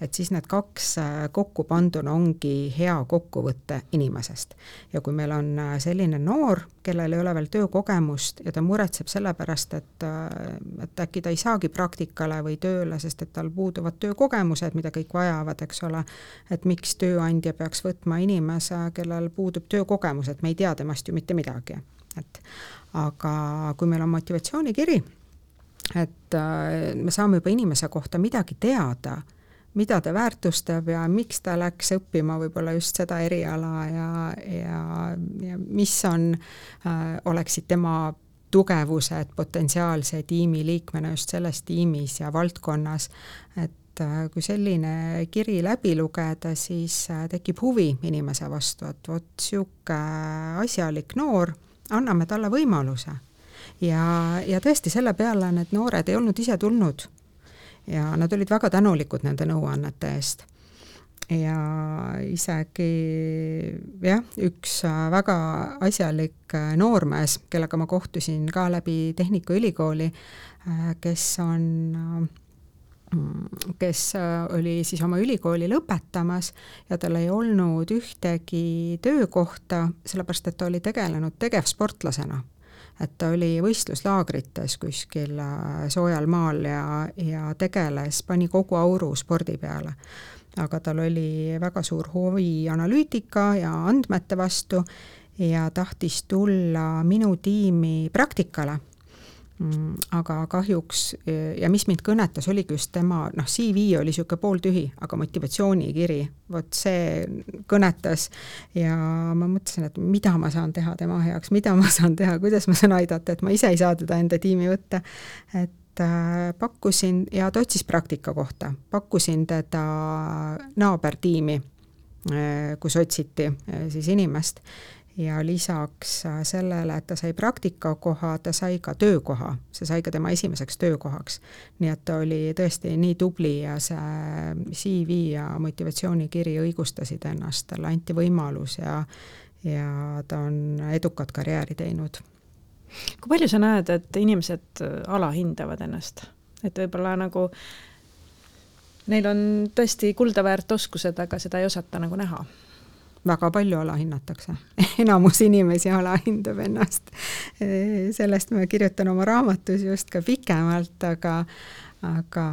et siis need kaks äh, kokku panduna ongi hea kokkuvõte inimesest. ja kui meil on äh, selline noor, kellel ei ole veel töökogemust ja ta muretseb selle pärast, et, äh, et äkki ta ei saagi praktikale või tööle, sest et tal puuduvad töökogemused, mida kõik vajavad, eks ole, et miks tööandja peaks võtma inimese, kellel puudub töökogemus, et me ei tea temast ju mitte midagi. et aga kui meil on motivatsioonikiri, et me saame juba inimese kohta midagi teada mida ta väärtustab ja miks ta läks õppima võib-olla just seda eriala ja, ja, ja mis on äh,, oleksid tema tugevused potentsiaalse tiimiliikmena just selles tiimis ja valdkonnas, et äh, kui selline kiri läbi lugeda, siis äh, tekib huvi inimese vastu, et vot niisugune asjalik noor, anname talle võimaluse. ja, ja tõesti, selle peale need noored ei olnud ise tulnud ja nad olid väga tänulikud nende nõuannete eest. ja isegi jah, üks äh, väga asjalik äh, noormees, kellega ma kohtusin ka läbi Tehnikaülikooli, äh, kes on kes oli siis oma ülikooli lõpetamas ja tal ei olnud ühtegi töökohta, sellepärast et ta oli tegelenud tegevsportlasena et ta oli võistluslaagrites kuskil äh, soojal maal ja, ja tegeles, pani kogu auru spordi peale. aga tal oli väga suur huvi analüütika ja andmete vastu ja tahtis tulla minu tiimi praktikale aga kahjuks ja mis mind kõnetas, oligi just tema, noh, CV oli niisugune pooltühi, aga motivatsioonikiri, vot see kõnetas ja ma mõtlesin, et mida ma saan teha tema heaks, mida ma saan teha, kuidas ma saan aidata, et ma ise ei saa teda enda tiimi võtta. et äh, pakkusin ja ta otsis praktika kohta, pakkusin teda naabertiimi äh,, kus otsiti äh, siis inimest ja lisaks äh, sellele, et ta sai praktikakoha, ta sai ka töökoha, see sai ka tema esimeseks töökohaks. nii et ta oli tõesti nii tubli ja see CV ja motivatsioonikiri õigustasid ennast, talle anti võimalus ja ja ta on edukat karjääri teinud. kui palju sa näed, et inimesed alahindavad ennast, et võib-olla nagu neil on tõesti kuldaväärt oskused, aga seda ei osata nagu näha väga palju alahinnatakse enamus inimesi alahindab ennast. sellest ma kirjutan oma raamatus just ka pikemalt, aga aga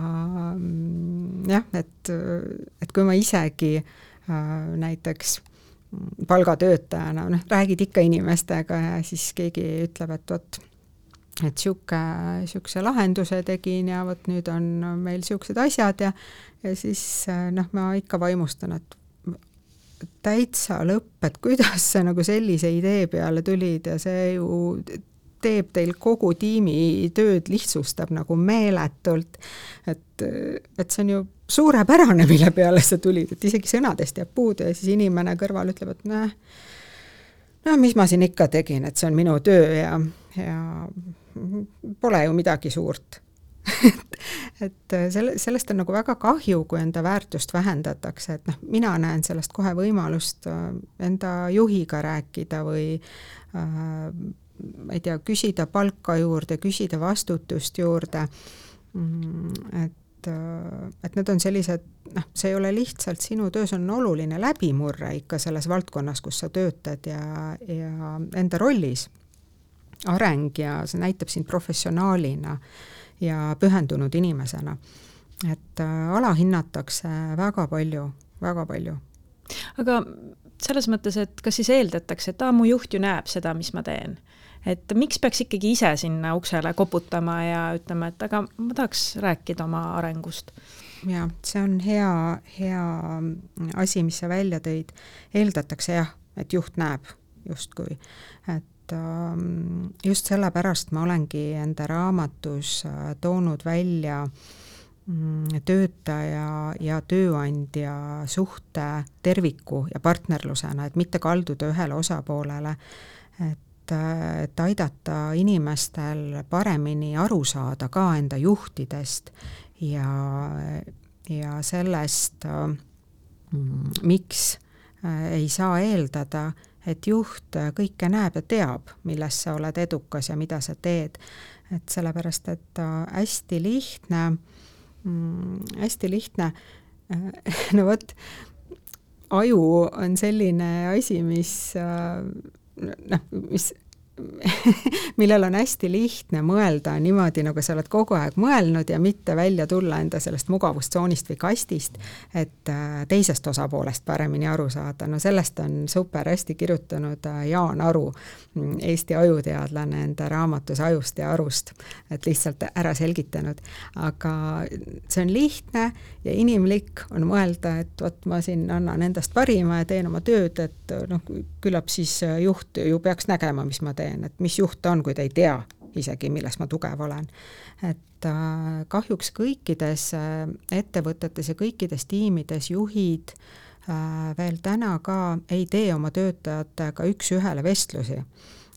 mm, jah, et, et kui ma isegi äh, näiteks palgatöötajana, noh, räägid ikka inimestega ja siis keegi ütleb, et vot, et niisugune, niisuguse lahenduse tegin ja vot nüüd on meil niisugused asjad ja ja siis noh, ma ikka vaimustan, et täitsa lõpp, et kuidas sa nagu sellise idee peale tulid ja see ju teeb teil kogu tiimi tööd, lihtsustab nagu meeletult. et, et see on ju suurepärane, mille peale sa tulid, et isegi sõnadest jääb puudu ja siis inimene kõrval ütleb, et noh, no mis ma siin ikka tegin, et see on minu töö ja, ja pole ju midagi suurt et selle, sellest on nagu väga kahju, kui enda väärtust vähendatakse, et noh, mina näen sellest kohe võimalust äh, enda juhiga rääkida või äh, ma ei tea, küsida palka juurde, küsida vastutust juurde, mm, et äh, et need on sellised, noh, see ei ole lihtsalt sinu töös on oluline läbimurre ikka selles valdkonnas, kus sa töötad ja, ja enda rollis. Areng ja see näitab sind professionaalina ja pühendunud inimesena. et äh, alahinnatakse väga palju, väga palju. aga selles mõttes, et kas siis eeldatakse, et aa, mu juht ju näeb seda, mis ma teen. et miks peaks ikkagi ise sinna uksele koputama ja ütlema, et aga ma tahaks rääkida oma arengust? jaa, see on hea, hea asi, mis sa välja tõid. eeldatakse jah, et juht näeb justkui, et just sellepärast ma olengi enda raamatus äh, toonud välja mm, töötaja ja tööandja suhte terviku ja partnerlusena, et mitte kalduda ühele osapoolele, et et aidata inimestel paremini aru saada ka enda juhtidest ja, ja sellest, mm, miks äh, ei saa eeldada, et juht kõike näeb ja teab, milles sa oled edukas ja mida sa teed. et sellepärast, et hästi lihtne, mm, hästi lihtne, no vot, aju on selline asi, mis noh, mis millel on hästi lihtne mõelda niimoodi, nagu sa oled kogu aeg mõelnud ja mitte välja tulla enda sellest mugavustsoonist või kastist, et äh, teisest osapoolest paremini aru saada. no sellest on super hästi kirjutanud äh, Jaan Aru, mm, Eesti ajuteadlane enda raamatus Ajust ja arust, et lihtsalt ära selgitanud. aga see on lihtne ja inimlik on mõelda, et vot ma siin annan endast parima ja teen oma tööd, et noh, küllap siis juht ju peaks nägema, mis ma teen teen, et mis juht ta on, kui ta ei tea isegi, milles ma tugev olen. et äh, kahjuks kõikides äh, ettevõtetes ja kõikides tiimides juhid äh, veel täna ka ei tee oma töötajatega üks-ühele vestlusi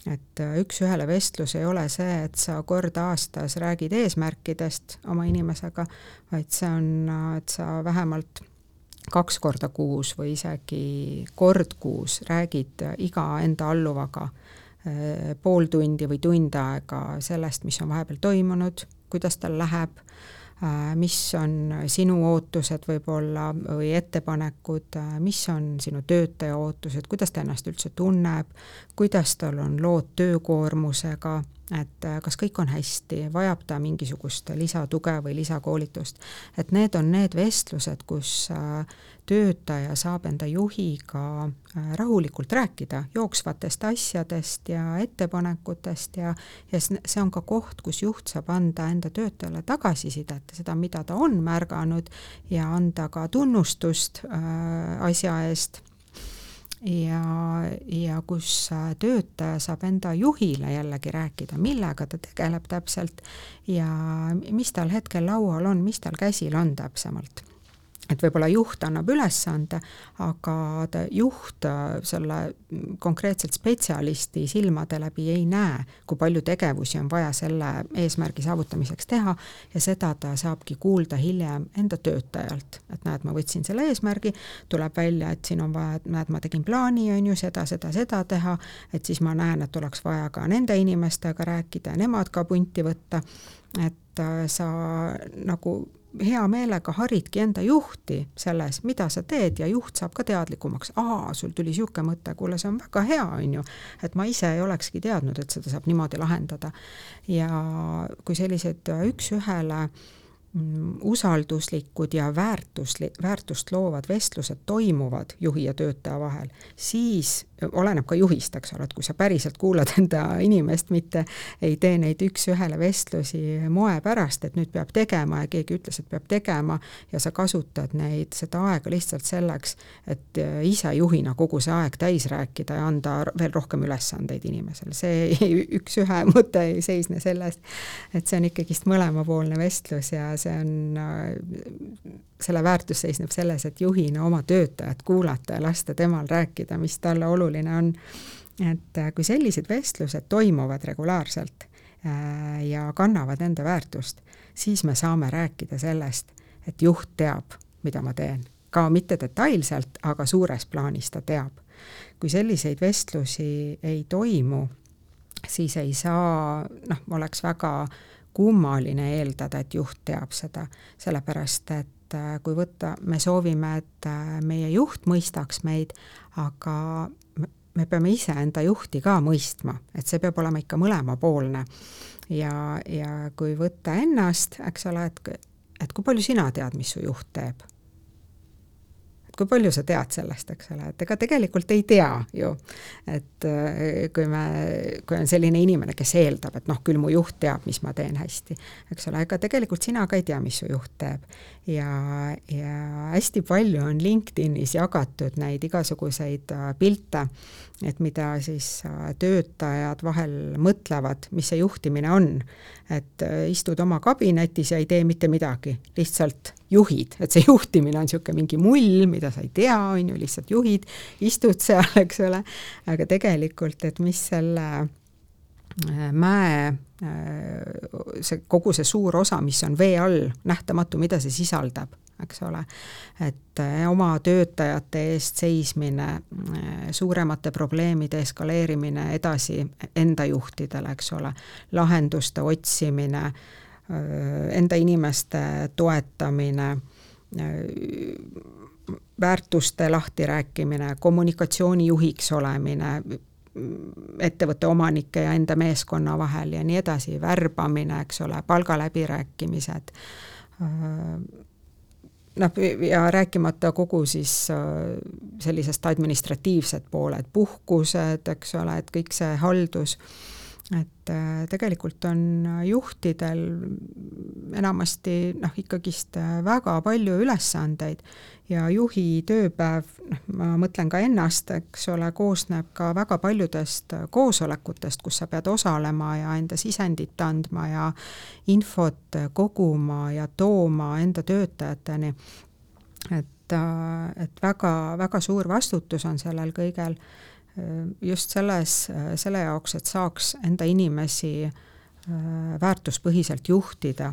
et üks-ühele vestlus ei ole see, et sa kord aastas räägid eesmärkidest oma inimesega, vaid see on, et sa vähemalt kaks korda kuus või isegi kord kuus räägid iga enda alluvaga pool tundi või tund aega sellest, mis on vahepeal toimunud, kuidas tal läheb, äh, mis on sinu ootused võib-olla või ettepanekud, äh, mis on sinu töötaja ootused, kuidas ta ennast üldse tunneb, kuidas tal on lood töökoormusega, et kas kõik on hästi, vajab ta mingisugust lisatuge või lisakoolitust. et need on need vestlused, kus töötaja saab enda juhiga äh, rahulikult rääkida jooksvatest asjadest ja ettepanekutest ja, ja see on ka koht, kus juht saab anda enda töötajale tagasisidet, seda, mida ta on märganud ja anda ka tunnustust äh, asja eest ja, ja kus äh, töötaja saab enda juhile jällegi rääkida, millega ta tegeleb täpselt ja mis tal hetkel laual on, mis tal käsil on täpsemalt et võib-olla juht annab ülesande, aga juht äh, selle konkreetselt spetsialisti silmade läbi ei näe, kui palju tegevusi on vaja selle eesmärgi saavutamiseks teha ja seda ta saabki kuulda hiljem enda töötajalt. et näed, ma võtsin selle eesmärgi, tuleb välja, et siin on vaja, et näed, ma tegin plaani, on ju, seda, seda, seda teha, et siis ma näen, et oleks vaja ka nende inimestega rääkida ja nemad ka punti võtta, et äh, sa nagu hea meelega haridki enda juhti selles, mida sa teed ja juht saab ka teadlikumaks, aa, sul tuli niisugune mõte, kuule, see on väga hea, on ju, et ma ise ei olekski teadnud, et seda saab niimoodi lahendada. ja kui sellised üks-ühele Mm, usalduslikud ja väärtusli-, väärtust loovad vestlused toimuvad juhi ja töötaja vahel, siis oleneb ka juhist, eks ole, et kui sa päriselt kuulad enda inimest, mitte ei tee neid üks-ühele vestlusi moe pärast, et nüüd peab tegema ja keegi ütles, et peab tegema ja sa kasutad neid, seda aega lihtsalt selleks, et ise juhina kogu see aeg täis rääkida ja anda veel rohkem ülesandeid inimesele, see üks-ühe mõte ei seisne selles, et see on ikkagist mõlemapoolne vestlus ja see on, selle väärtus seisneb selles, et juhina oma töötajat kuulata ja lasta temal rääkida, mis talle oluline on. et kui sellised vestlused toimuvad regulaarselt äh, ja kannavad enda väärtust, siis me saame rääkida sellest, et juht teab, mida ma teen. ka mitte detailselt, aga suures plaanis ta teab. kui selliseid vestlusi ei toimu, siis ei saa, noh, oleks väga äh, kummaline eeldada, et juht teab seda, sellepärast et äh, kui võtta, me soovime, et äh, meie juht mõistaks meid, aga me peame iseenda juhti ka mõistma, et see peab olema ikka mõlemapoolne. ja, ja kui võtta ennast, eks ole, et, et kui palju sina tead, mis su juht teeb kui palju sa tead sellest, eks ole, et ega tegelikult ei tea ju. et äh, kui me, kui on selline inimene, kes eeldab, et noh, küll mu juht teab, mis ma teen hästi, eks ole, ega tegelikult sina ka ei tea, mis su juht teeb. ja, ja hästi palju on LinkedInis jagatud neid igasuguseid äh, pilte, et mida siis äh, töötajad vahel mõtlevad, mis see juhtimine on. et istud oma kabinetis ja ei tee mitte midagi, lihtsalt juhid, et see juhtimine on niisugune mingi mull, mida sa ei tea, on ju, lihtsalt juhid, istud seal, eks ole, aga tegelikult, et mis selle äh, mäe, äh, see, kogu see suur osa, mis on vee all, nähtamatu, mida see sisaldab, eks ole, et äh, oma töötajate eest seismine, suuremate probleemide eskaleerimine edasi enda juhtidele, eks ole, lahenduste otsimine Äh, enda inimeste toetamine, väärtuste lahtirääkimine, kommunikatsioonijuhiks olemine, ettevõtte omanike ja enda meeskonna vahel ja nii edasi, värbamine, eks ole, palgaläbirääkimised, noh, ja rääkimata kogu siis sellisest administratiivsed pooled, puhkused, eks ole, et kõik see haldus et äh, tegelikult on juhtidel enamasti noh, ikkagist äh, väga palju ülesandeid ja juhi tööpäev, noh, ma mõtlen ka ennast, eks ole, koosneb ka väga paljudest koosolekutest, kus sa pead osalema ja enda sisendit andma ja infot koguma ja tooma enda töötajateni. et, äh, et väga, väga suur vastutus on sellel kõigel just selles, selle jaoks, et saaks enda inimesi äh, väärtuspõhiselt juhtida.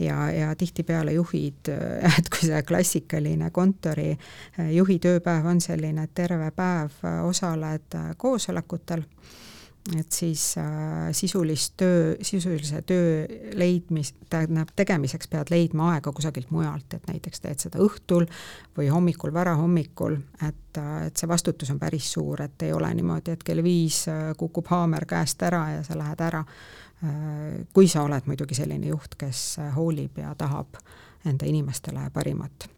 Ja, ja tihtipeale juhid, et kui see klassikaline kontori äh, juhi tööpäev on selline, et terve päev äh, osaled koosolekutel et siis äh, sisulist töö, sisulise töö leidmis, tähendab, tegemiseks pead leidma aega kusagilt mujalt, et näiteks teed seda õhtul või hommikul, varahommikul, et, äh, et see vastutus on päris suur, et ei ole niimoodi, et kell viis äh, kukub haamer käest ära ja sa lähed ära äh,. kui sa oled muidugi selline juht, kes hoolib ja tahab enda inimestele parimat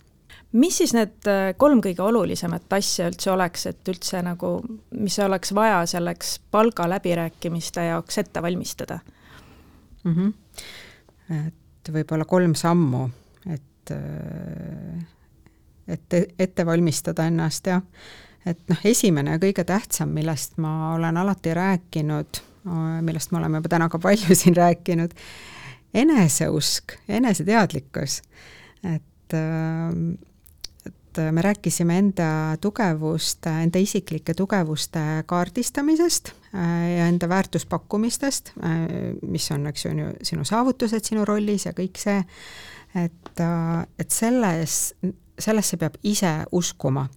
mis siis need äh, kolm kõige olulisemat asja üldse oleks, et üldse nagu, mis oleks vaja selleks palgaläbirääkimiste jaoks ette valmistada mm? -hmm. et võib-olla kolm sammu, et, äh, et ette valmistada ennast, jah. et noh, esimene ja kõige tähtsam, millest ma olen alati rääkinud, millest me oleme juba täna ka palju siin rääkinud, eneseusk, eneseteadlikkus, et äh, et äh, me rääkisime enda tugevuste, enda isiklike tugevuste kaardistamisest äh, ja enda väärtuspakkumistest, äh, mis on, eks ju, sinu saavutused sinu rollis ja kõik see, et, et selles, sellesse peab ise uskuma.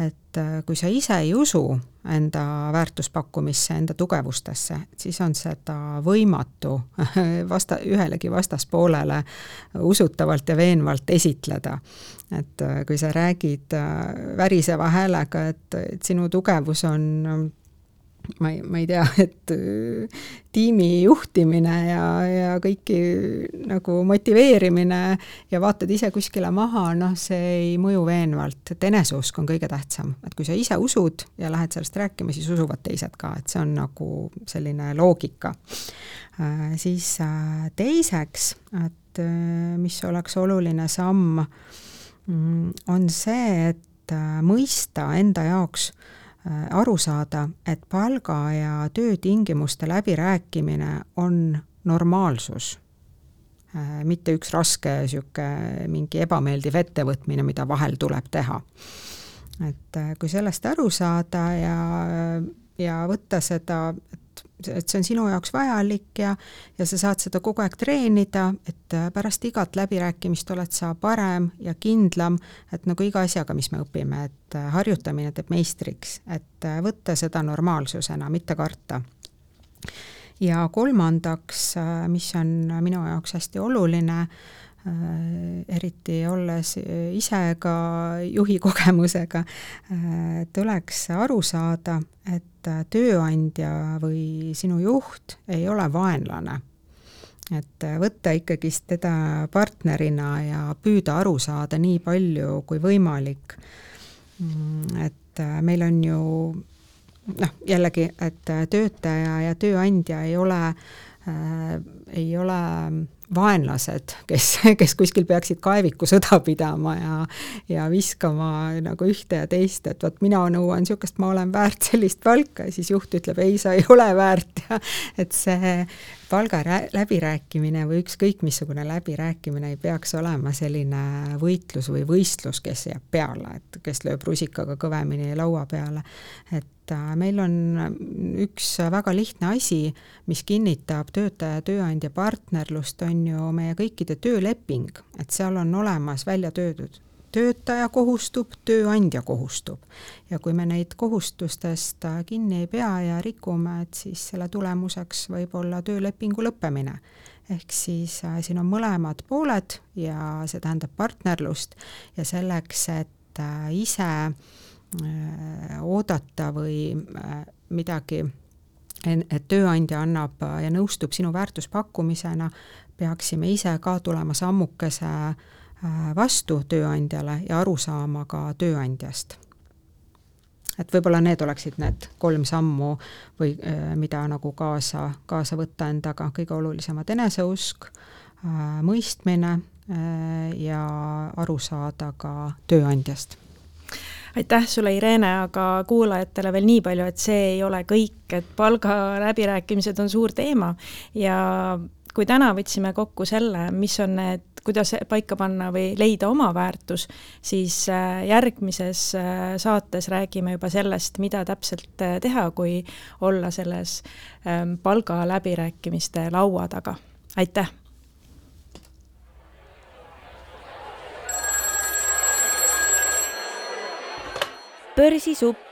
et kui sa ise ei usu enda väärtuspakkumisse, enda tugevustesse, siis on seda võimatu vasta, ühelegi vastaspoolele usutavalt ja veenvalt esitleda et äh, kui sa räägid äh, väriseva häälega, et, et sinu tugevus on ma ei, ma ei tea, et äh, tiimi juhtimine ja, ja kõiki nagu motiveerimine ja vaatad ise kuskile maha, noh, see ei mõju veenvalt, et eneseusk on kõige tähtsam, et kui sa ise usud ja lähed sellest rääkima, siis usuvad teised ka, et see on nagu selline loogika. Äh,. siis äh, teiseks, et mis oleks oluline samm Mm, on see, et mõista enda jaoks, aru saada, et palga ja töötingimuste läbirääkimine on normaalsus. Äh, mitte üks raske niisugune mingi ebameeldiv ettevõtmine, mida vahel tuleb teha. et kui sellest aru saada ja, ja võtta seda, et et see on sinu jaoks vajalik ja, ja sa saad seda kogu aeg treenida, et pärast igat läbirääkimist oled sa parem ja kindlam, et nagu iga asjaga, mis me õpime, et harjutamine teeb meistriks, et võtta seda normaalsusena, mitte karta. ja kolmandaks, mis on minu jaoks hästi oluline, eriti olles ise ka juhi kogemusega, tuleks aru saada, et tööandja või sinu juht ei ole vaenlane. et võtta ikkagist teda partnerina ja püüda aru saada nii palju kui võimalik Mm, et äh, meil on ju noh, jällegi, et töötaja ja tööandja ei ole äh,, ei ole vaenlased, kes, kes kuskil peaksid kaevikusõda pidama ja ja viskama nagu ühte ja teist, et vot mina nõuan niisugust, ma olen väärt sellist palka ja siis juht ütleb, ei, sa ei ole väärt. Ja et see palga läbirääkimine või ükskõik missugune läbirääkimine ei peaks olema selline võitlus või võistlus, kes jääb peale, et kes lööb rusikaga kõvemini laua peale. et äh, meil on üks väga lihtne asi, mis kinnitab töötaja ja tööandja partnerlust, on ju meie kõikide tööleping, et seal on olemas välja töötud töötaja kohustub, tööandja kohustub. ja kui me neid kohustustest kinni ei pea ja rikume, et siis selle tulemuseks võib olla töölepingu lõppemine. ehk siis äh, siin on mõlemad pooled ja see tähendab partnerlust ja selleks, et äh, ise äh, oodata või midagi et tööandja annab ja nõustub sinu väärtuspakkumisena, peaksime ise ka tulema sammukese äh, Äh, vastu tööandjale ja aru saama ka tööandjast. et võib-olla need oleksid need kolm sammu või äh, mida nagu kaasa, kaasa võtta endaga, kõige olulisemad eneseusk, äh, mõistmine ja aru saada ka tööandjast. Aitäh sulle, Irene, aga kuulajatele veel nii palju, et see ei ole kõik, et palgaläbirääkimised on suur teema. Ja kui täna võtsime kokku selle, mis on need, kuidas paika panna või leida oma väärtus, siis äh, järgmises äh, saates räägime juba sellest, mida täpselt äh, teha, kui olla selles ähm, palgaläbirääkimiste laua taga. aitäh! börsisupp